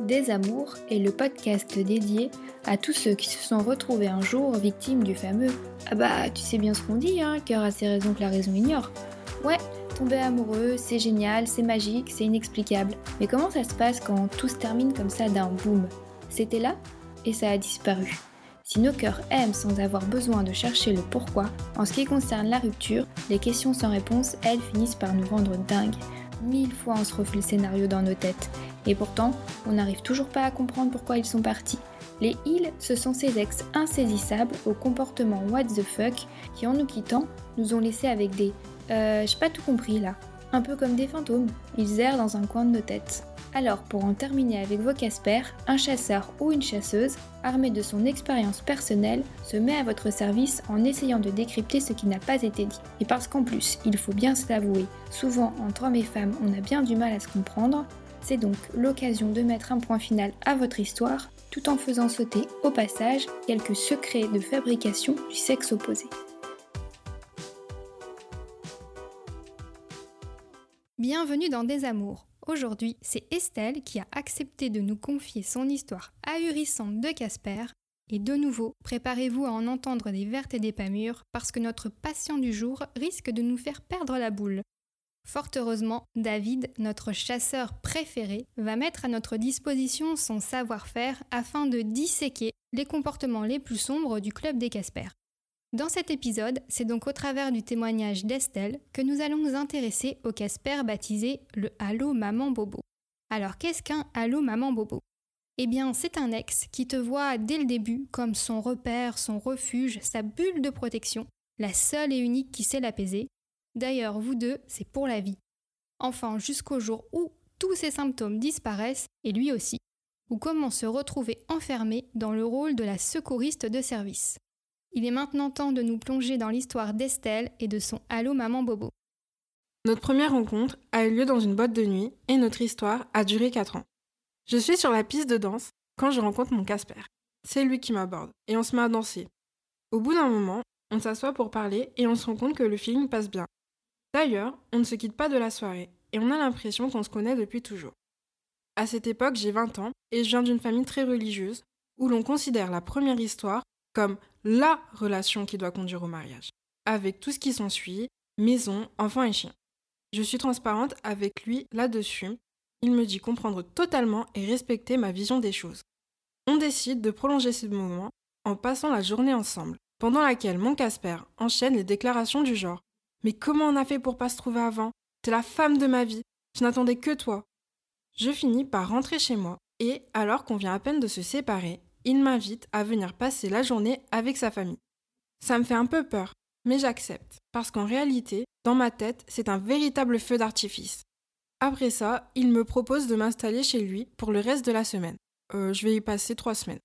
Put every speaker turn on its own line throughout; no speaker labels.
Des Amours est le podcast dédié à tous ceux qui se sont retrouvés un jour victimes du fameux Ah bah, tu sais bien ce qu'on dit, hein, cœur a ses raisons que la raison ignore. Ouais, tomber amoureux, c'est génial, c'est magique, c'est inexplicable. Mais comment ça se passe quand tout se termine comme ça d'un boom? C'était là et ça a disparu. Si nos cœurs aiment sans avoir besoin de chercher le pourquoi, en ce qui concerne la rupture, les questions sans réponse, elles finissent par nous rendre dingues. Mille fois on se refait le scénario dans nos têtes. Et pourtant, on n'arrive toujours pas à comprendre pourquoi ils sont partis. Les ils, ce sont ces ex insaisissables au comportement what the fuck qui, en nous quittant, nous ont laissés avec des euh, j'ai pas tout compris là. Un peu comme des fantômes, ils errent dans un coin de nos têtes. Alors, pour en terminer avec vos Casper, un chasseur ou une chasseuse, armé de son expérience personnelle, se met à votre service en essayant de décrypter ce qui n'a pas été dit. Et parce qu'en plus, il faut bien se l'avouer, souvent entre hommes et femmes, on a bien du mal à se comprendre, c'est donc l'occasion de mettre un point final à votre histoire, tout en faisant sauter au passage quelques secrets de fabrication du sexe opposé. Bienvenue dans Des Amours. Aujourd'hui, c'est Estelle qui a accepté de nous confier son histoire ahurissante de Casper. Et de nouveau, préparez-vous à en entendre des vertes et des pas mûres parce que notre patient du jour risque de nous faire perdre la boule. Fort heureusement, David, notre chasseur préféré, va mettre à notre disposition son savoir-faire afin de disséquer les comportements les plus sombres du club des Casper. Dans cet épisode, c'est donc au travers du témoignage d'Estelle que nous allons nous intéresser au Casper baptisé le Halo Maman Bobo. Alors qu'est-ce qu'un Halo Maman Bobo? Eh bien, c'est un ex qui te voit dès le début comme son repère, son refuge, sa bulle de protection, la seule et unique qui sait l'apaiser. D'ailleurs, vous deux, c'est pour la vie. Enfin, jusqu'au jour où tous ces symptômes disparaissent, et lui aussi, ou comment se retrouver enfermé dans le rôle de la secouriste de service. Il est maintenant temps de nous plonger dans l'histoire d'Estelle et de son Allô Maman Bobo.
Notre première rencontre a eu lieu dans une boîte de nuit et notre histoire a duré 4 ans. Je suis sur la piste de danse quand je rencontre mon Casper. C'est lui qui m'aborde et on se met à danser. Au bout d'un moment, on s'assoit pour parler et on se rend compte que le feeling passe bien. D'ailleurs, on ne se quitte pas de la soirée et on a l'impression qu'on se connaît depuis toujours. À cette époque, j'ai 20 ans et je viens d'une famille très religieuse où l'on considère la première histoire comme la relation qui doit conduire au mariage, avec tout ce qui s'ensuit, maison, enfants et chien. Je suis transparente avec lui là-dessus. Il me dit comprendre totalement et respecter ma vision des choses. On décide de prolonger ce moment en passant la journée ensemble, pendant laquelle mon Casper enchaîne les déclarations du genre Mais comment on a fait pour pas se trouver avant? T'es la femme de ma vie, je n'attendais que toi. Je finis par rentrer chez moi et, alors qu'on vient à peine de se séparer, il m'invite à venir passer la journée avec sa famille. Ça me fait un peu peur, mais j'accepte, parce qu'en réalité, dans ma tête, c'est un véritable feu d'artifice. Après ça, il me propose de m'installer chez lui pour le reste de la semaine. Euh, je vais y passer trois semaines.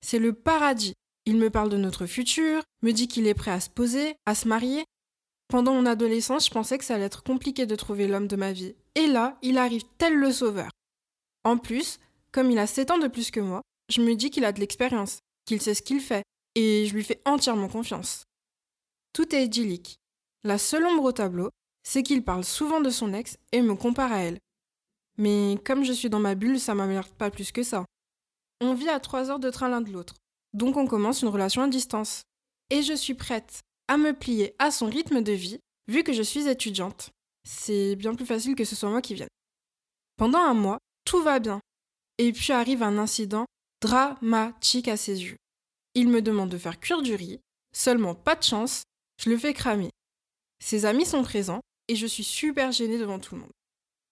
C'est le paradis. Il me parle de notre futur, me dit qu'il est prêt à se poser, à se marier. Pendant mon adolescence, je pensais que ça allait être compliqué de trouver l'homme de ma vie. Et là, il arrive tel le sauveur. En plus, comme il a 7 ans de plus que moi, je me dis qu'il a de l'expérience, qu'il sait ce qu'il fait, et je lui fais entièrement confiance. Tout est idyllique. La seule ombre au tableau, c'est qu'il parle souvent de son ex et me compare à elle. Mais comme je suis dans ma bulle, ça m'amène pas plus que ça. On vit à trois heures de train l'un de l'autre, donc on commence une relation à distance. Et je suis prête à me plier à son rythme de vie, vu que je suis étudiante. C'est bien plus facile que ce soit moi qui vienne. Pendant un mois, tout va bien. Et puis arrive un incident dramatique à ses yeux. Il me demande de faire cuire du riz, seulement pas de chance, je le fais cramer. Ses amis sont présents et je suis super gênée devant tout le monde.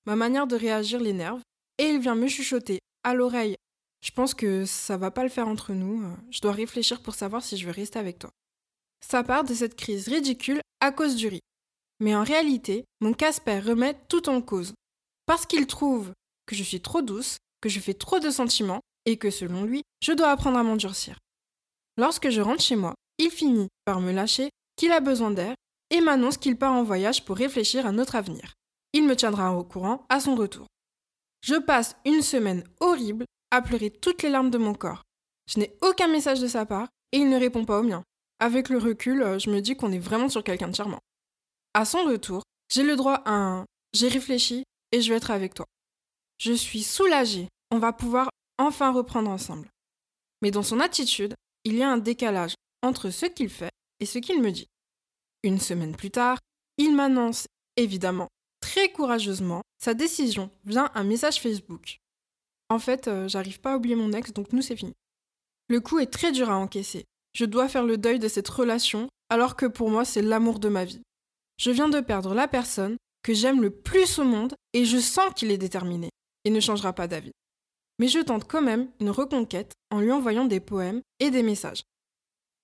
Ma manière de réagir l'énerve et il vient me chuchoter à l'oreille. Je pense que ça va pas le faire entre nous, je dois réfléchir pour savoir si je veux rester avec toi. Ça part de cette crise ridicule à cause du riz. Mais en réalité, mon Casper remet tout en cause. Parce qu'il trouve que je suis trop douce, que je fais trop de sentiments et que selon lui, je dois apprendre à m'endurcir. Lorsque je rentre chez moi, il finit par me lâcher qu'il a besoin d'air et m'annonce qu'il part en voyage pour réfléchir à notre avenir. Il me tiendra au courant à son retour. Je passe une semaine horrible à pleurer toutes les larmes de mon corps. Je n'ai aucun message de sa part et il ne répond pas au mien. Avec le recul, euh, je me dis qu'on est vraiment sur quelqu'un de charmant. À son retour, j'ai le droit à un j'ai réfléchi et je vais être avec toi. Je suis soulagée. On va pouvoir enfin reprendre ensemble. Mais dans son attitude, il y a un décalage entre ce qu'il fait et ce qu'il me dit. Une semaine plus tard, il m'annonce, évidemment, très courageusement, sa décision via un message Facebook. En fait, euh, j'arrive pas à oublier mon ex, donc nous c'est fini. Le coup est très dur à encaisser. Je dois faire le deuil de cette relation, alors que pour moi c'est l'amour de ma vie. Je viens de perdre la personne que j'aime le plus au monde et je sens qu'il est déterminé et ne changera pas d'avis. Mais je tente quand même une reconquête en lui envoyant des poèmes et des messages.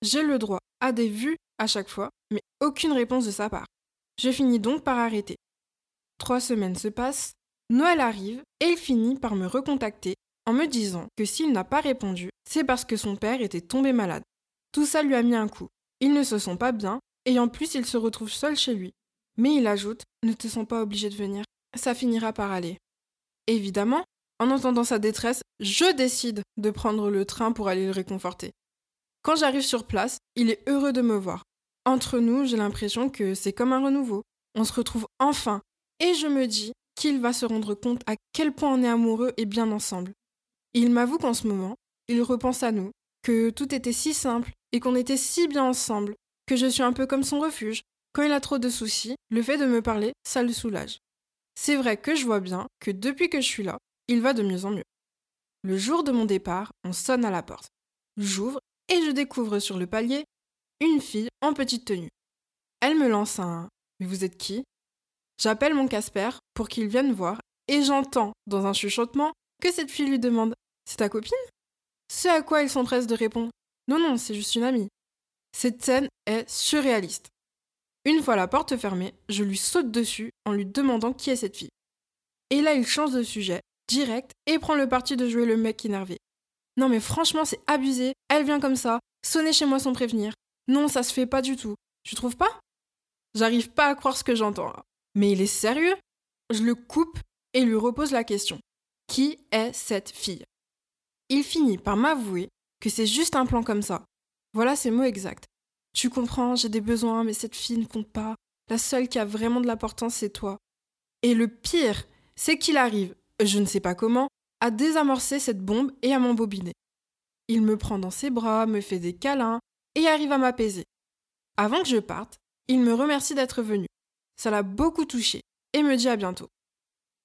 J'ai le droit à des vues à chaque fois, mais aucune réponse de sa part. Je finis donc par arrêter. Trois semaines se passent, Noël arrive et il finit par me recontacter en me disant que s'il n'a pas répondu, c'est parce que son père était tombé malade. Tout ça lui a mis un coup. Ils ne se sent pas bien et en plus il se retrouve seul chez lui. Mais il ajoute Ne te sens pas obligé de venir, ça finira par aller. Évidemment, en entendant sa détresse, je décide de prendre le train pour aller le réconforter. Quand j'arrive sur place, il est heureux de me voir. Entre nous, j'ai l'impression que c'est comme un renouveau. On se retrouve enfin, et je me dis qu'il va se rendre compte à quel point on est amoureux et bien ensemble. Il m'avoue qu'en ce moment, il repense à nous, que tout était si simple et qu'on était si bien ensemble, que je suis un peu comme son refuge. Quand il a trop de soucis, le fait de me parler, ça le soulage. C'est vrai que je vois bien que depuis que je suis là, il va de mieux en mieux. Le jour de mon départ, on sonne à la porte. J'ouvre et je découvre sur le palier une fille en petite tenue. Elle me lance un Mais vous êtes qui? J'appelle mon Casper pour qu'il vienne voir et j'entends, dans un chuchotement, que cette fille lui demande C'est ta copine? Ce à quoi il s'empresse de répondre Non, non, c'est juste une amie. Cette scène est surréaliste. Une fois la porte fermée, je lui saute dessus en lui demandant qui est cette fille. Et là, il change de sujet, direct, et prend le parti de jouer le mec énervé. Non mais franchement, c'est abusé, elle vient comme ça, sonner chez moi sans prévenir. Non, ça se fait pas du tout. Tu trouves pas? J'arrive pas à croire ce que j'entends Mais il est sérieux? Je le coupe et lui repose la question. Qui est cette fille? Il finit par m'avouer que c'est juste un plan comme ça. Voilà ses mots exacts. Tu comprends, j'ai des besoins, mais cette fille ne compte pas. La seule qui a vraiment de l'importance, c'est toi. Et le pire, c'est qu'il arrive, je ne sais pas comment, à désamorcer cette bombe et à m'embobiner. Il me prend dans ses bras, me fait des câlins et arrive à m'apaiser. Avant que je parte, il me remercie d'être venu. Ça l'a beaucoup touché et me dit à bientôt.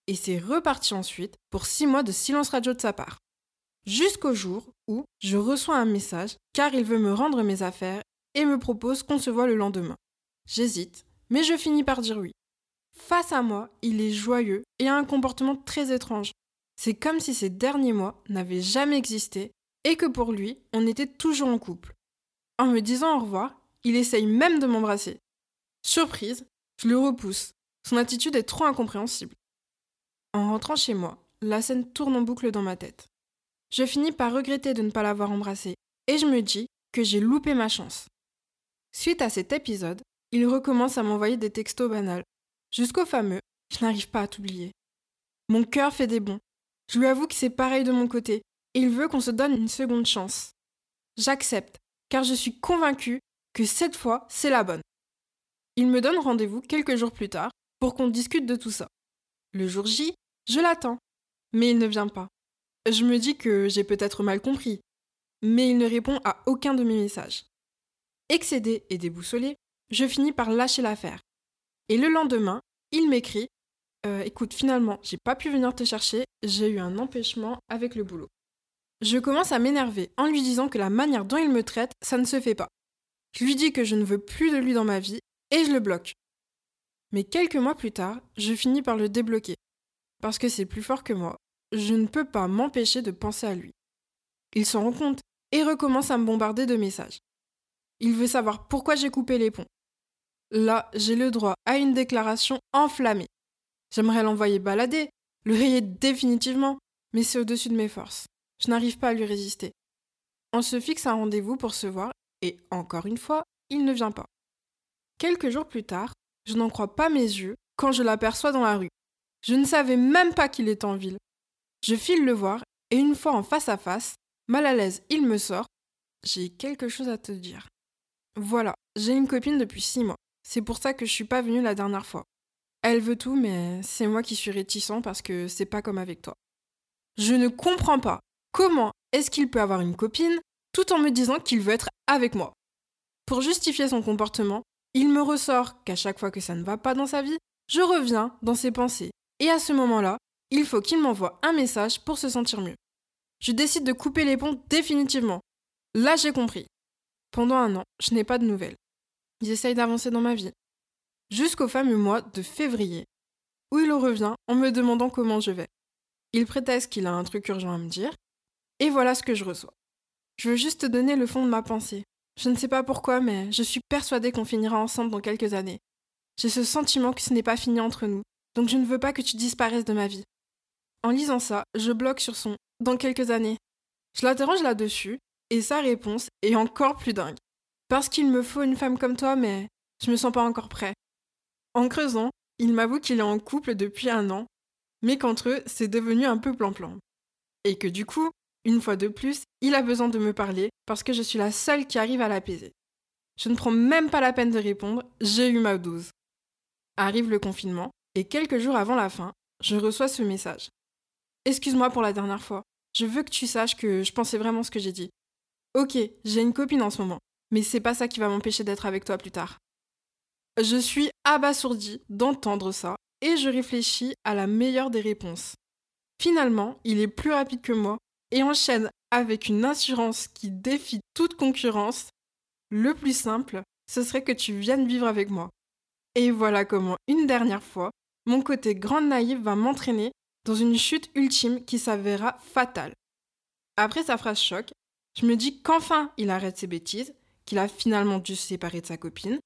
Et c'est reparti ensuite pour six mois de silence radio de sa part. Jusqu'au jour où je reçois un message car il veut me rendre mes affaires et me propose qu'on se voit le lendemain. J'hésite, mais je finis par dire oui. Face à moi, il est joyeux et a un comportement très étrange. C'est comme si ces derniers mois n'avaient jamais existé et que pour lui, on était toujours en couple. En me disant au revoir, il essaye même de m'embrasser. Surprise, je le repousse. Son attitude est trop incompréhensible. En rentrant chez moi, la scène tourne en boucle dans ma tête. Je finis par regretter de ne pas l'avoir embrassé et je me dis que j'ai loupé ma chance. Suite à cet épisode, il recommence à m'envoyer des textos banals, jusqu'au fameux Je n'arrive pas à t'oublier. Mon cœur fait des bons. Je lui avoue que c'est pareil de mon côté, il veut qu'on se donne une seconde chance. J'accepte, car je suis convaincue que cette fois, c'est la bonne. Il me donne rendez-vous quelques jours plus tard pour qu'on discute de tout ça. Le jour J, je l'attends, mais il ne vient pas. Je me dis que j'ai peut-être mal compris, mais il ne répond à aucun de mes messages. Excédé et déboussolé, je finis par lâcher l'affaire. Et le lendemain, il m'écrit euh, Écoute, finalement, j'ai pas pu venir te chercher, j'ai eu un empêchement avec le boulot. Je commence à m'énerver en lui disant que la manière dont il me traite, ça ne se fait pas. Je lui dis que je ne veux plus de lui dans ma vie et je le bloque. Mais quelques mois plus tard, je finis par le débloquer. Parce que c'est plus fort que moi, je ne peux pas m'empêcher de penser à lui. Il s'en rend compte et recommence à me bombarder de messages. Il veut savoir pourquoi j'ai coupé les ponts. Là, j'ai le droit à une déclaration enflammée. J'aimerais l'envoyer balader, le rayer définitivement, mais c'est au-dessus de mes forces. Je n'arrive pas à lui résister. On se fixe un rendez-vous pour se voir, et encore une fois, il ne vient pas. Quelques jours plus tard, je n'en crois pas mes yeux quand je l'aperçois dans la rue. Je ne savais même pas qu'il était en ville. Je file le voir, et une fois en face à face, mal à l'aise, il me sort J'ai quelque chose à te dire. Voilà, j'ai une copine depuis six mois. C'est pour ça que je suis pas venue la dernière fois. Elle veut tout, mais c'est moi qui suis réticent parce que c'est pas comme avec toi. Je ne comprends pas. Comment est-ce qu'il peut avoir une copine tout en me disant qu'il veut être avec moi Pour justifier son comportement, il me ressort qu'à chaque fois que ça ne va pas dans sa vie, je reviens dans ses pensées. Et à ce moment-là, il faut qu'il m'envoie un message pour se sentir mieux. Je décide de couper les ponts définitivement. Là, j'ai compris. Pendant un an, je n'ai pas de nouvelles. J'essaye d'avancer dans ma vie. Jusqu'au fameux mois de février, où il revient en me demandant comment je vais. Il prétexte qu'il a un truc urgent à me dire, et voilà ce que je reçois. Je veux juste te donner le fond de ma pensée. Je ne sais pas pourquoi, mais je suis persuadée qu'on finira ensemble dans quelques années. J'ai ce sentiment que ce n'est pas fini entre nous, donc je ne veux pas que tu disparaisses de ma vie. En lisant ça, je bloque sur son dans quelques années. Je l'interroge là-dessus, et sa réponse est encore plus dingue. Parce qu'il me faut une femme comme toi, mais je me sens pas encore prêt. En creusant, il m'avoue qu'il est en couple depuis un an, mais qu'entre eux, c'est devenu un peu plan-plan. Et que du coup, une fois de plus, il a besoin de me parler parce que je suis la seule qui arrive à l'apaiser. Je ne prends même pas la peine de répondre, j'ai eu ma dose. Arrive le confinement, et quelques jours avant la fin, je reçois ce message. Excuse-moi pour la dernière fois, je veux que tu saches que je pensais vraiment ce que j'ai dit. Ok, j'ai une copine en ce moment, mais c'est pas ça qui va m'empêcher d'être avec toi plus tard. Je suis abasourdie d'entendre ça et je réfléchis à la meilleure des réponses. Finalement, il est plus rapide que moi et enchaîne avec une assurance qui défie toute concurrence. Le plus simple, ce serait que tu viennes vivre avec moi. Et voilà comment, une dernière fois, mon côté grande naïve va m'entraîner dans une chute ultime qui s'avéra fatale. Après sa phrase choc, je me dis qu'enfin il arrête ses bêtises, qu'il a finalement dû se séparer de sa copine,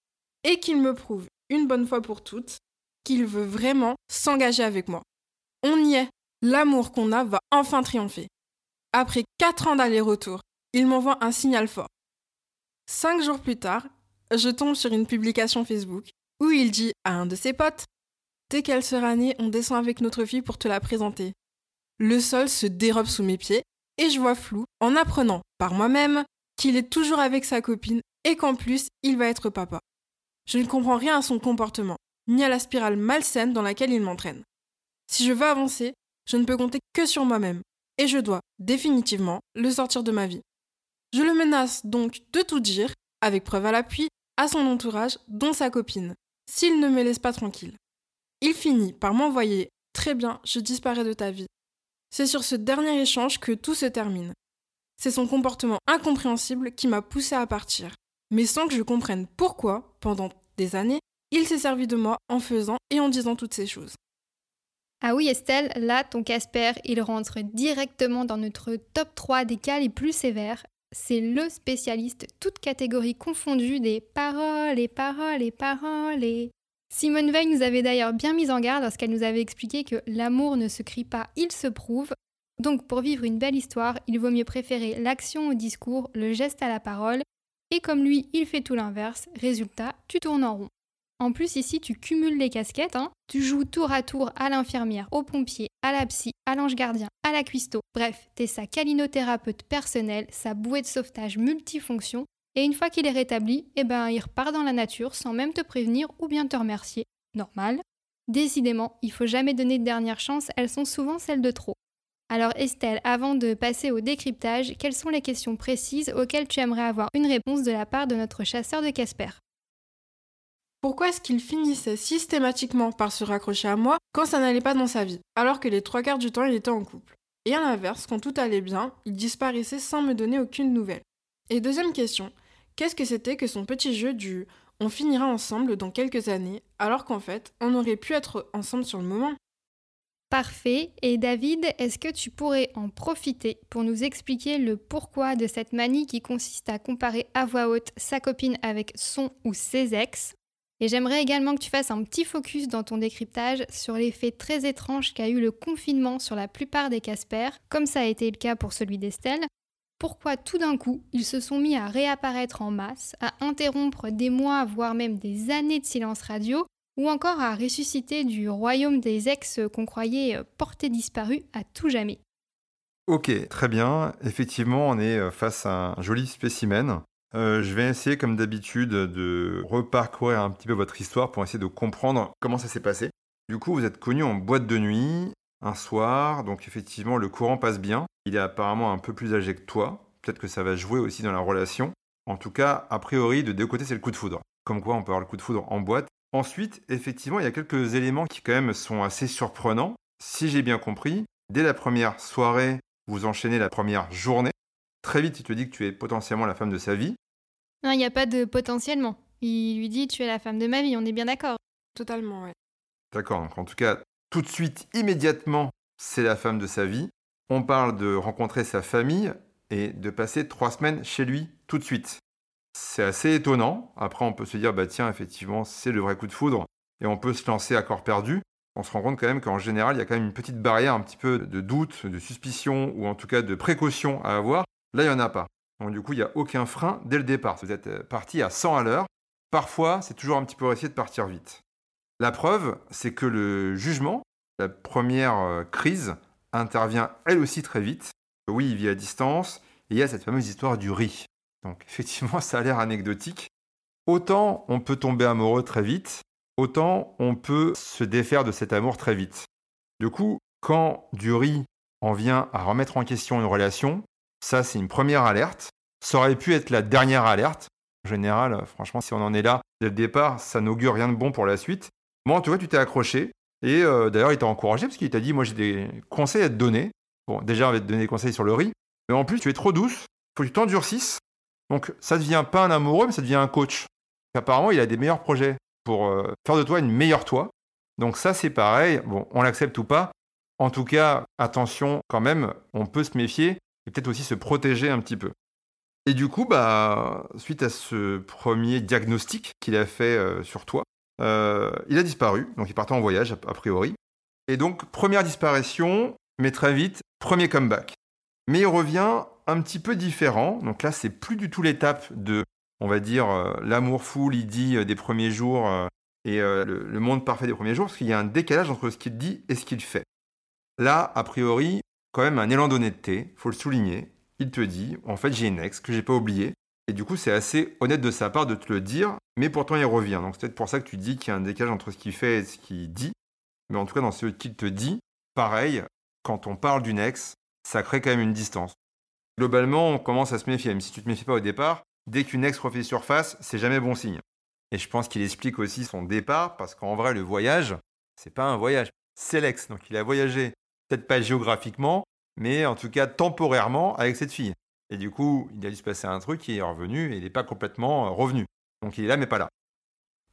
et qu'il me prouve une bonne fois pour toutes qu'il veut vraiment s'engager avec moi. On y est, l'amour qu'on a va enfin triompher. Après quatre ans d'aller-retour, il m'envoie un signal fort. Cinq jours plus tard, je tombe sur une publication Facebook où il dit à un de ses potes Dès qu'elle sera née, on descend avec notre fille pour te la présenter. Le sol se dérobe sous mes pieds et je vois flou en apprenant par moi-même qu'il est toujours avec sa copine et qu'en plus il va être papa. Je ne comprends rien à son comportement, ni à la spirale malsaine dans laquelle il m'entraîne. Si je veux avancer, je ne peux compter que sur moi-même, et je dois définitivement le sortir de ma vie. Je le menace donc de tout dire, avec preuve à l'appui, à son entourage, dont sa copine, s'il ne me laisse pas tranquille. Il finit par m'envoyer Très bien, je disparais de ta vie. C'est sur ce dernier échange que tout se termine. C'est son comportement incompréhensible qui m'a poussé à partir. Mais sans que je comprenne pourquoi, pendant des années, il s'est servi de moi en faisant et en disant toutes ces choses.
Ah oui Estelle, là ton Casper, il rentre directement dans notre top 3 des cas les plus sévères. C'est le spécialiste, toute catégorie confondue, des paroles et paroles et paroles et... Simone Veil nous avait d'ailleurs bien mis en garde lorsqu'elle nous avait expliqué que l'amour ne se crie pas, il se prouve. Donc pour vivre une belle histoire, il vaut mieux préférer l'action au discours, le geste à la parole. Et comme lui, il fait tout l'inverse, résultat, tu tournes en rond. En plus, ici, tu cumules les casquettes. Hein. Tu joues tour à tour à l'infirmière, au pompier, à la psy, à l'ange gardien, à la cuistot. Bref, t'es sa calinothérapeute personnelle, sa bouée de sauvetage multifonction et une fois qu'il est rétabli, eh ben, il repart dans la nature sans même te prévenir ou bien te remercier. Normal. Décidément, il faut jamais donner de dernière chance, elles sont souvent celles de trop. Alors Estelle, avant de passer au décryptage, quelles sont les questions précises auxquelles tu aimerais avoir une réponse de la part de notre chasseur de Casper?
Pourquoi est-ce qu'il finissait systématiquement par se raccrocher à moi quand ça n'allait pas dans sa vie, alors que les trois quarts du temps il était en couple? Et à l'inverse, quand tout allait bien, il disparaissait sans me donner aucune nouvelle. Et deuxième question, Qu'est-ce que c'était que son petit jeu du on finira ensemble dans quelques années, alors qu'en fait, on aurait pu être ensemble sur le moment?
Parfait. Et David, est-ce que tu pourrais en profiter pour nous expliquer le pourquoi de cette manie qui consiste à comparer à voix haute sa copine avec son ou ses ex? Et j'aimerais également que tu fasses un petit focus dans ton décryptage sur l'effet très étrange qu'a eu le confinement sur la plupart des Casper, comme ça a été le cas pour celui d'Estelle, pourquoi tout d'un coup ils se sont mis à réapparaître en masse, à interrompre des mois, voire même des années de silence radio, ou encore à ressusciter du royaume des ex qu'on croyait euh, portés disparus à tout jamais.
Ok, très bien. Effectivement, on est euh, face à un joli spécimen. Euh, je vais essayer, comme d'habitude, de reparcourir un petit peu votre histoire pour essayer de comprendre comment ça s'est passé. Du coup, vous êtes connu en boîte de nuit un soir, donc effectivement, le courant passe bien. Il est apparemment un peu plus âgé que toi. Peut-être que ça va jouer aussi dans la relation. En tout cas, a priori, de deux côtés, c'est le coup de foudre. Comme quoi, on peut avoir le coup de foudre en boîte. Ensuite, effectivement, il y a quelques éléments qui, quand même, sont assez surprenants. Si j'ai bien compris, dès la première soirée, vous enchaînez la première journée. Très vite, il te dit que tu es potentiellement la femme de sa vie.
Non, il n'y a pas de potentiellement. Il lui dit Tu es la femme de ma vie, on est bien d'accord.
Totalement, ouais.
D'accord, donc en tout cas, tout de suite, immédiatement, c'est la femme de sa vie. On parle de rencontrer sa famille et de passer trois semaines chez lui tout de suite. C'est assez étonnant. Après, on peut se dire, bah tiens, effectivement, c'est le vrai coup de foudre. Et on peut se lancer à corps perdu. On se rend compte quand même qu'en général, il y a quand même une petite barrière, un petit peu de doute, de suspicion, ou en tout cas de précaution à avoir. Là, il n'y en a pas. Donc du coup, il n'y a aucun frein dès le départ. Vous êtes euh, parti à 100 à l'heure. Parfois, c'est toujours un petit peu risqué de partir vite. La preuve, c'est que le jugement, la première euh, crise, intervient elle aussi très vite. Oui, il vit à distance, et il y a cette fameuse histoire du riz. Donc effectivement, ça a l'air anecdotique. Autant on peut tomber amoureux très vite, autant on peut se défaire de cet amour très vite. Du coup, quand du riz en vient à remettre en question une relation, ça c'est une première alerte. Ça aurait pu être la dernière alerte. En général, franchement, si on en est là dès le départ, ça n'augure rien de bon pour la suite. Moi, en tout cas, tu t'es accroché. Et euh, d'ailleurs, il t'a encouragé parce qu'il t'a dit Moi, j'ai des conseils à te donner. Bon, déjà, on va te donner des conseils sur le riz. Mais en plus, tu es trop douce. Faut que tu t'endurcisses. Donc, ça devient pas un amoureux, mais ça devient un coach. Apparemment, il a des meilleurs projets pour euh, faire de toi une meilleure toi. Donc, ça, c'est pareil. Bon, on l'accepte ou pas. En tout cas, attention quand même, on peut se méfier et peut-être aussi se protéger un petit peu. Et du coup, bah, suite à ce premier diagnostic qu'il a fait euh, sur toi, euh, il a disparu, donc il partait en voyage a, priori. Et donc, première disparition, mais très vite, premier comeback. Mais il revient un petit peu différent. Donc là, c'est plus du tout l'étape de, on va dire, euh, l'amour fou, l'idée des premiers jours et le, le, monde parfait des premiers jours, parce qu'il y a un décalage entre ce qu'il dit et ce qu'il fait. Là, a priori, quand même un élan d'honnêteté, faut le souligner. Il te dit, en fait, j'ai une ex que j'ai pas oubliée. Et du coup, c'est assez honnête de sa part de te le dire, mais pourtant il revient. Donc c'est peut-être pour ça que tu dis qu'il y a un décalage entre ce qu'il fait et ce qu'il dit. Mais en tout cas, dans ce qu'il te dit, pareil, quand on parle d'une ex, ça crée quand même une distance. Globalement, on commence à se méfier, même si tu te méfies pas au départ, dès qu'une ex refait surface, c'est jamais bon signe. Et je pense qu'il explique aussi son départ, parce qu'en vrai, le voyage, c'est pas un voyage, c'est l'ex. Donc il a voyagé peut-être pas géographiquement, mais en tout cas temporairement avec cette fille. Et du coup, il a dû se passer un truc, il est revenu et il n'est pas complètement euh, revenu. Donc il est là, mais pas là.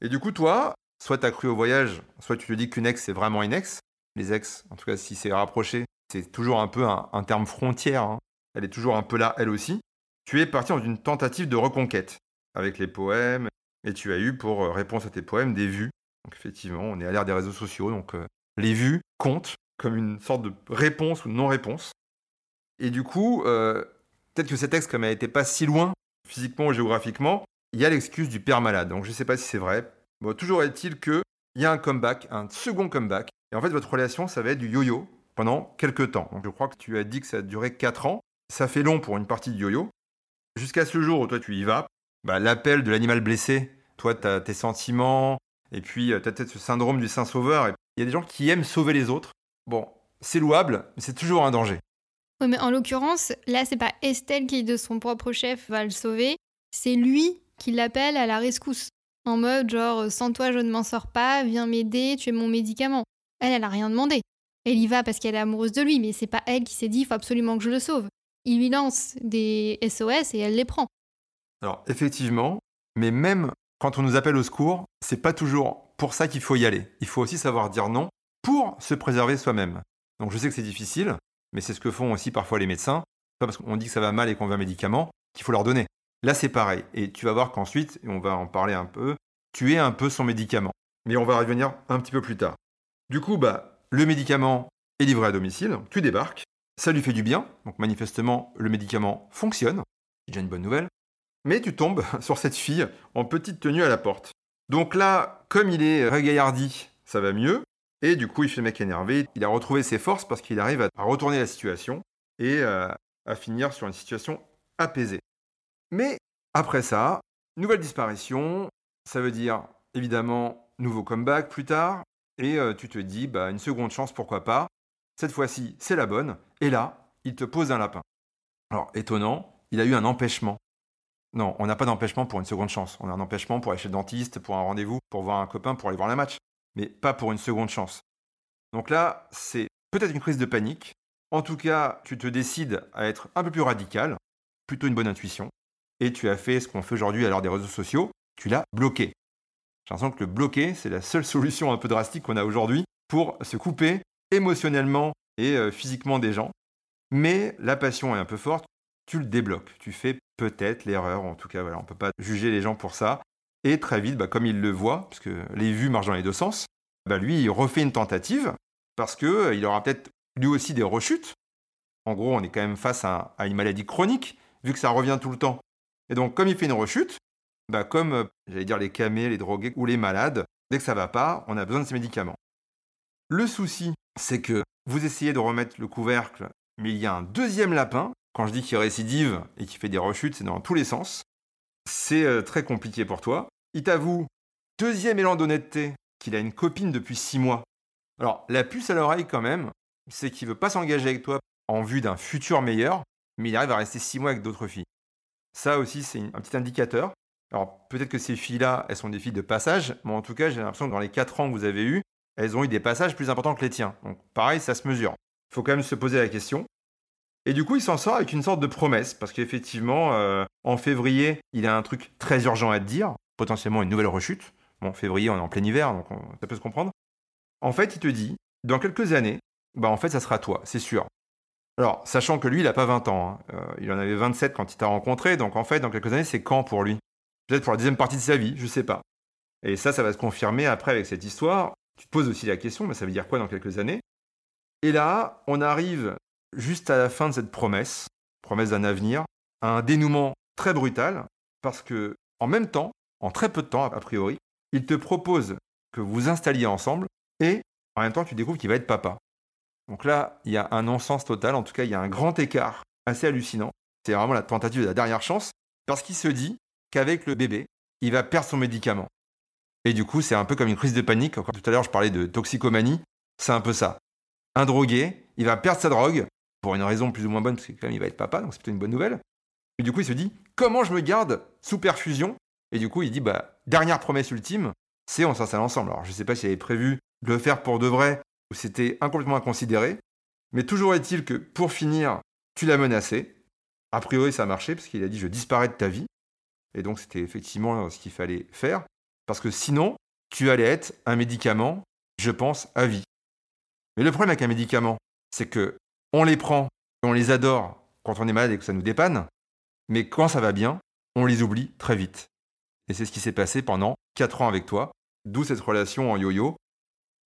Et du coup, toi, soit tu as cru au voyage, soit tu te dis qu'une ex, c'est vraiment une ex. Les ex, en tout cas, si c'est rapproché, c'est toujours un peu un, terme frontière. Hein. Elle est toujours un peu là, elle aussi. Tu es parti dans une tentative de reconquête avec les poèmes, et tu as eu pour euh, réponse à tes poèmes des vues. Donc effectivement, on est à l'ère des réseaux sociaux, donc euh, les vues comptent comme une sorte de réponse ou non-réponse. Et du coup, euh, peut-être que cet texte, comme elle n'était pas si loin, physiquement ou géographiquement, il y a l'excuse du père malade. Donc je ne sais pas si c'est vrai. Bon, toujours est-il qu'il y a un comeback, un second comeback. Et en fait, votre relation, ça va être du yo-yo pendant quelques temps. Je crois que tu as dit que ça a duré 4 ans. Ça fait long pour une partie du yo-yo. Jusqu'à ce jour où toi, tu y vas. Bah, L'appel de l'animal blessé, toi, tu as tes sentiments, et puis tu as peut-être ce syndrome du saint-sauveur. Il y a des gens qui aiment sauver les autres. Bon, c'est louable, mais c'est toujours un danger.
Oui, mais en l'occurrence, là, c'est pas Estelle qui, de son propre chef, va le sauver. C'est lui qui l'appelle à la rescousse. En mode, genre, sans toi, je ne m'en sors pas, viens m'aider, tu es mon médicament. Elle, elle a rien demandé. Elle y va parce qu'elle est amoureuse de lui, mais c'est pas elle qui s'est dit, il faut absolument que je le sauve. Il lui lance des SOS et elle les prend.
Alors, effectivement, mais même quand on nous appelle au secours, c'est pas toujours pour ça qu'il faut y aller. Il faut aussi savoir dire non pour se préserver soi-même. Donc je sais que c'est difficile, mais c'est ce que font aussi parfois les médecins. Pas parce qu'on dit que ça va mal et qu'on veut un médicament qu'il faut leur donner. Là, c'est pareil. Et tu vas voir qu'ensuite, et on va en parler un peu, tu es un peu son médicament. Mais on va revenir un petit peu plus tard. Du coup, bah, le médicament est livré à domicile, tu débarques, ça lui fait du bien, donc manifestement, le médicament fonctionne, c'est déjà une bonne nouvelle, mais tu tombes sur cette fille en petite tenue à la porte. Donc là, comme il est regaillardi, ça va mieux, et du coup, il fait le mec énervé. Il a retrouvé ses forces parce qu'il arrive à retourner la situation et euh, à finir sur une situation apaisée. Mais après ça, nouvelle disparition. Ça veut dire évidemment nouveau comeback plus tard. Et euh, tu te dis, bah, une seconde chance, pourquoi pas. Cette fois-ci, c'est la bonne. Et là, il te pose un lapin. Alors, étonnant, il a eu un empêchement. Non, on n'a pas d'empêchement pour une seconde chance. On a un empêchement pour aller chez le dentiste, pour un rendez-vous, pour voir un copain, pour aller voir le match. Mais pas pour une seconde chance. Donc là, c'est peut-être une crise de panique. En tout cas, tu te décides à être un peu plus radical, plutôt une bonne intuition. Et tu as fait ce qu'on fait aujourd'hui à l'heure des réseaux sociaux, tu l'as bloqué. J'ai l'impression que le bloquer, c'est la seule solution un peu drastique qu'on a aujourd'hui pour se couper émotionnellement et euh, physiquement des gens. Mais la passion est un peu forte, tu le débloques. Tu fais peut-être l'erreur, en tout cas, voilà, on ne peut pas juger les gens pour ça. Et très vite, bah, comme il le voit, parce que les vues marchent dans les deux sens, bah, lui, il refait une tentative, parce qu'il euh, aura peut-être lui aussi des rechutes. En gros, on est quand même face à, une maladie chronique, vu que ça revient tout le temps. Et donc, comme il fait une rechute, bah, comme, euh, j'allais dire, les camés, les drogués ou les malades, dès que ça va pas, on a besoin de ces médicaments. Le souci, c'est que vous essayez de remettre le couvercle, mais il y a un deuxième lapin. Quand je dis qu'il récidive et qu'il fait des rechutes, c'est dans tous les sens. C'est euh, très compliqué pour toi. Il t'avoue, deuxième élan d'honnêteté, qu'il a une copine depuis six mois. Alors, la puce à l'oreille quand même, c'est qu'il veut pas s'engager avec toi en vue d'un futur meilleur, mais il arrive à rester six mois avec d'autres filles. Ça aussi, c'est un petit indicateur. Alors peut-être que ces filles-là, elles sont des filles de passage, mais en tout cas, j'ai l'impression que dans les 4 ans que vous avez eus, elles ont eu des passages plus importants que les tiens. Donc pareil, ça se mesure. Il faut quand même se poser la question. Et du coup, il s'en sort avec une sorte de promesse, parce qu'effectivement, euh, en février, il a un truc très urgent à te dire, potentiellement une nouvelle rechute. Bon, février, on est en plein hiver, donc ça peut se comprendre. En fait, il te dit, dans quelques années, bah en fait, ça sera toi, c'est sûr. Alors, sachant que lui, il n'a pas 20 ans, hein. euh, il en avait 27 quand il t'a rencontré, donc en fait, dans quelques années, c'est quand pour lui? Peut-être pour la deuxième partie de sa vie, je sais pas. Et ça, ça va se confirmer après avec cette histoire. Tu te poses aussi la question, mais ça veut dire quoi dans quelques années? Et là, on arrive juste à la fin de cette promesse, promesse d'un avenir, à un dénouement très brutal, parce que en même temps, en très peu de temps a priori, il te propose que vous vous installiez ensemble et en même temps tu découvres qu'il va être papa. Donc là, il y a un non-sens total, en tout cas il y a un grand écart assez hallucinant. C'est vraiment la tentative de la dernière chance, parce qu'il se dit, qu'avec le bébé, il va perdre son médicament. Et du coup, c'est un peu comme une crise de panique. Encore tout à l'heure, je parlais de toxicomanie. C'est un peu ça. Un drogué, il va perdre sa drogue, pour une raison plus ou moins bonne, parce que quand même, il va être papa, donc c'est plutôt une bonne nouvelle. Et du coup, il se dit, comment je me garde sous perfusion? Et du coup, il dit, bah, dernière promesse ultime, c'est on s'installe ensemble. Alors, je ne sais pas s'il avait prévu de le faire pour de vrai, ou c'était incomplètement inconsidéré. Mais toujours est-il que, pour finir, tu l'as menacé. A priori, ça a marché, parce qu'il a dit, je disparais de ta vie. Et donc, c'était effectivement ce qu'il fallait faire. Parce que sinon, tu allais être un médicament, je pense, à vie. Mais le problème avec un médicament, c'est que on les prend, on les adore quand on est malade et que ça nous dépanne, mais quand ça va bien, on les oublie très vite. Et c'est ce qui s'est passé pendant 4 ans avec toi, d'où cette relation en yo-yo.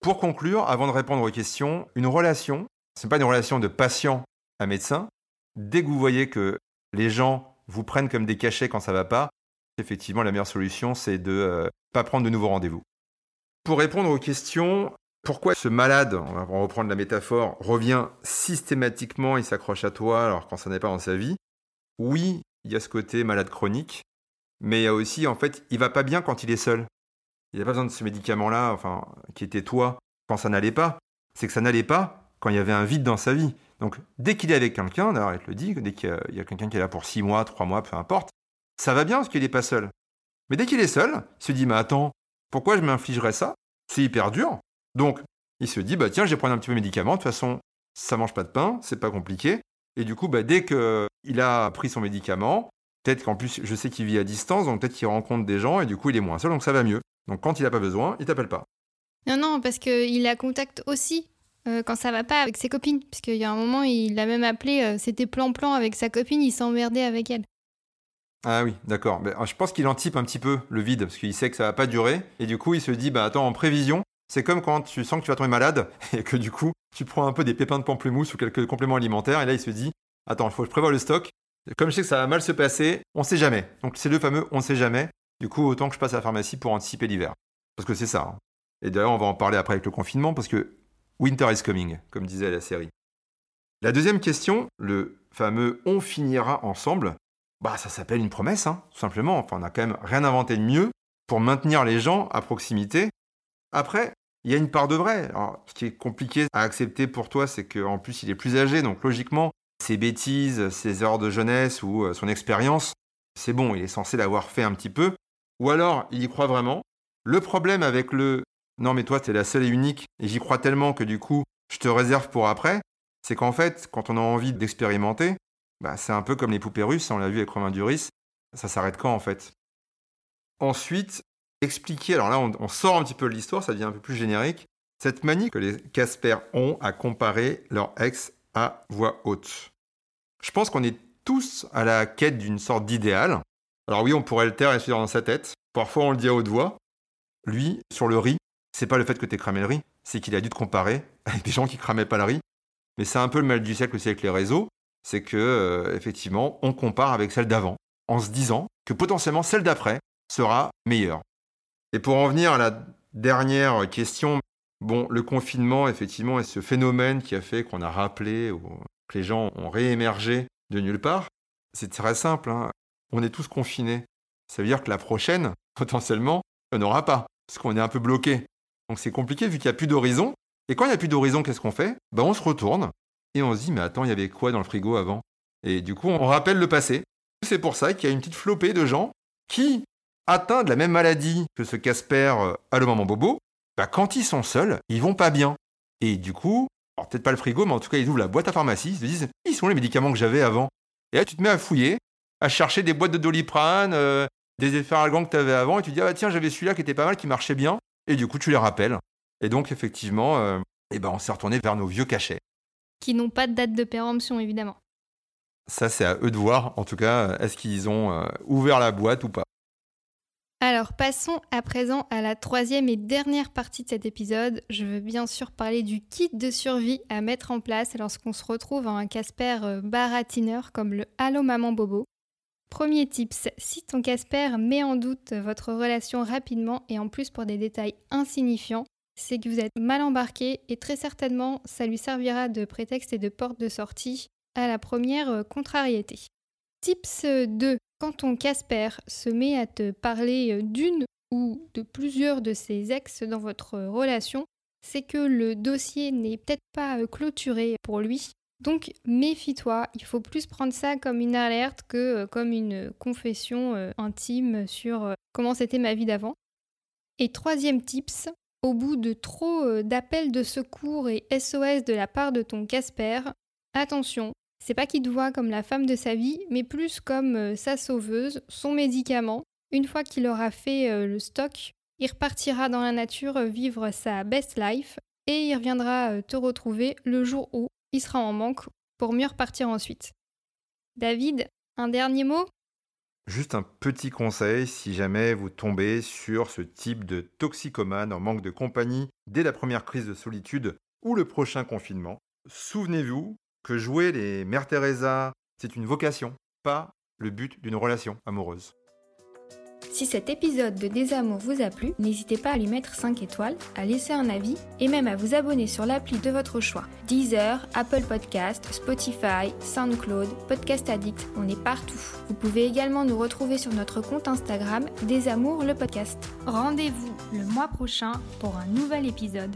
Pour conclure, avant de répondre aux questions, une relation, ce n'est pas une relation de patient à médecin. Dès que vous voyez que les gens vous prennent comme des cachets quand ça va pas, effectivement, la meilleure solution, c'est de ne euh, pas prendre de nouveaux rendez-vous. Pour répondre aux questions, pourquoi ce malade, on va reprendre la métaphore, revient systématiquement, il s'accroche à toi alors quand ça n'est pas dans sa vie? Oui, il y a ce côté malade chronique, mais il y a aussi, en fait, il va pas bien quand il est seul. Il n'a pas besoin de ce médicament-là, enfin, qui était toi, quand ça n'allait pas. C'est que ça n'allait pas quand il y avait un vide dans sa vie. Donc, dès qu'il est avec quelqu'un, d'ailleurs, il te le dit, dès qu'il y a, quelqu'un qui est là pour six mois, trois mois, peu importe, ça va bien parce qu'il n'est pas seul. Mais dès qu'il est seul, il se dit, mais attends, pourquoi je m'infligerais ça? C'est hyper dur. Donc, il se dit, bah tiens, je vais prendre un petit peu de médicament, de toute façon, ça mange pas de pain, c'est pas compliqué. Et du coup, bah, dès qu'il a pris son médicament, peut-être qu'en plus, je sais qu'il vit à distance, donc peut-être qu'il rencontre des gens et du coup, il est moins seul, donc ça va mieux. Donc quand il n'a pas besoin, il t'appelle pas.
Non, non, parce qu'il a contact aussi euh, quand ça va pas avec ses copines. Parce qu'il y a un moment, il l'a même appelé, euh, c'était plan-plan avec sa copine, il s'emmerdait avec elle.
Ah oui, d'accord. Ben, je pense qu'il anticipe un petit peu le vide, parce qu'il sait que ça va pas durer. Et du coup, il se dit, bah attends, en prévision, c'est comme quand tu sens que tu vas tomber malade, et que du coup, tu prends un peu des pépins de pamplemousse ou quelques compléments alimentaires, et là, il se dit, attends, il faut que je prévoie le stock. Comme je sais que ça va mal se passer, on sait jamais. Donc c'est le fameux on sait jamais. Du coup, autant que je passe à la pharmacie pour anticiper l'hiver. Parce que c'est ça. Hein. Et d'ailleurs, on va en parler après avec le confinement, parce que Winter is coming, comme disait la série. La deuxième question, le fameux on finira ensemble, bah ça s'appelle une promesse, hein, tout simplement. Enfin, on n'a quand même rien inventé de mieux pour maintenir les gens à proximité. Après, il y a une part de vrai. Alors, ce qui est compliqué à accepter pour toi, c'est qu'en plus il est plus âgé, donc logiquement, ses bêtises, ses erreurs de jeunesse ou euh, son expérience, c'est bon, il est censé l'avoir fait un petit peu. Ou alors, il y croit vraiment. Le problème avec le non, mais toi, t'es la seule et unique, et j'y crois tellement que du coup, je te réserve pour après, c'est qu'en fait, quand on a envie d'expérimenter, bah, c'est un peu comme les poupées russes, on l'a vu avec Romain Duris, ça s'arrête quand en fait? Ensuite, expliquer, alors là, on, sort un petit peu de l'histoire, ça devient un peu plus générique, cette manie que les Casper ont à comparer leur ex à voix haute. Je pense qu'on est tous à la quête d'une sorte d'idéal. Alors oui, on pourrait le taire et se dire dans sa tête. Parfois, on le dit à haute voix. Lui, sur le riz, c'est pas le fait que tu cramé le riz, c'est qu'il a dû te comparer avec des gens qui cramaient pas le riz. Mais c'est un peu le mal du siècle aussi avec les réseaux, c'est que euh, effectivement, on compare avec celle d'avant, en se disant que potentiellement celle d'après sera meilleure. Et pour en venir à la dernière question, le confinement, effectivement, est ce phénomène qui a fait qu'on a rappelé, ou que les gens ont réémergé de nulle part. C'est très simple, hein. on est tous confinés. Ça veut dire que la prochaine, potentiellement, on n'aura pas, parce qu'on est un peu bloqué. Donc c'est compliqué vu qu'il n'y a plus d'horizon. Et quand il n'y a plus d'horizon, qu'est-ce qu'on fait? Ben, On se retourne on se dit, mais attends, il y avait quoi dans le frigo avant? Et du coup, on rappelle le passé. C'est pour ça qu'il y a une petite flopée de gens qui, atteints de la même maladie que ce Casper à le moment bobo, bah, quand ils sont seuls, ils vont pas bien. Et du coup, peut-être pas le frigo, mais en tout cas, ils ouvrent la boîte à pharmacie, ils se disent, ils sont les médicaments que j'avais avant. Et là, tu te mets à fouiller, à chercher des boîtes de doliprane, euh, des efferalgans que tu avais avant, et tu te dis, ah tiens, j'avais celui-là qui était pas mal, qui marchait bien et du coup tu les rappelles. Et donc effectivement, euh, eh ben, on s'est retourné vers nos vieux cachets.
Qui n'ont pas de date de péremption évidemment.
Ça c'est à eux de voir, en tout cas, est-ce qu'ils ont euh, ouvert la boîte ou pas?
Alors passons à présent à la troisième et dernière partie de cet épisode. Je veux bien sûr parler du kit de survie à mettre en place lorsqu'on se retrouve à un Casper euh, baratineur comme le Allo Maman Bobo. Premier tips, si ton Casper met en doute votre relation rapidement et en plus pour des détails insignifiants, c'est que vous êtes mal embarqué et très certainement ça lui servira de prétexte et de porte de sortie à la première euh, contrariété. Tips 2. Quand ton Casper se met à te parler euh, d'une ou de plusieurs de ses ex dans votre relation, c'est que le dossier n'est peut-être pas euh, clôturé pour lui donc méfie-toi, il faut plus prendre ça comme une alerte que euh, comme une confession euh, intime sur euh, comment c'était ma vie d'avant. Et troisième tips, au bout de trop d'appels de secours et SOS de la part de ton Casper, attention, c'est pas qu'il te voit comme la femme de sa vie, mais plus comme sa sauveuse, son médicament. Une fois qu'il aura fait le stock, il repartira dans la nature vivre sa best life et il reviendra te retrouver le jour où il sera en manque pour mieux repartir ensuite. David, un dernier mot?
Juste un petit conseil si jamais vous tombez sur ce type de toxicomane en manque de compagnie dès la première crise de solitude ou le prochain confinement. Souvenez-vous que jouer les Mères Teresa, c'est une vocation, pas le but d'une relation amoureuse.
Si cet épisode de Désamour vous a plu, n'hésitez pas à lui mettre 5 étoiles, à laisser un avis et même à vous abonner sur l'appli de votre choix. Deezer, Apple Podcast, Spotify, SoundCloud, Podcast Addict, on est partout. Vous pouvez également nous retrouver sur notre compte Instagram Désamour le podcast. Rendez-vous le mois prochain pour un nouvel épisode.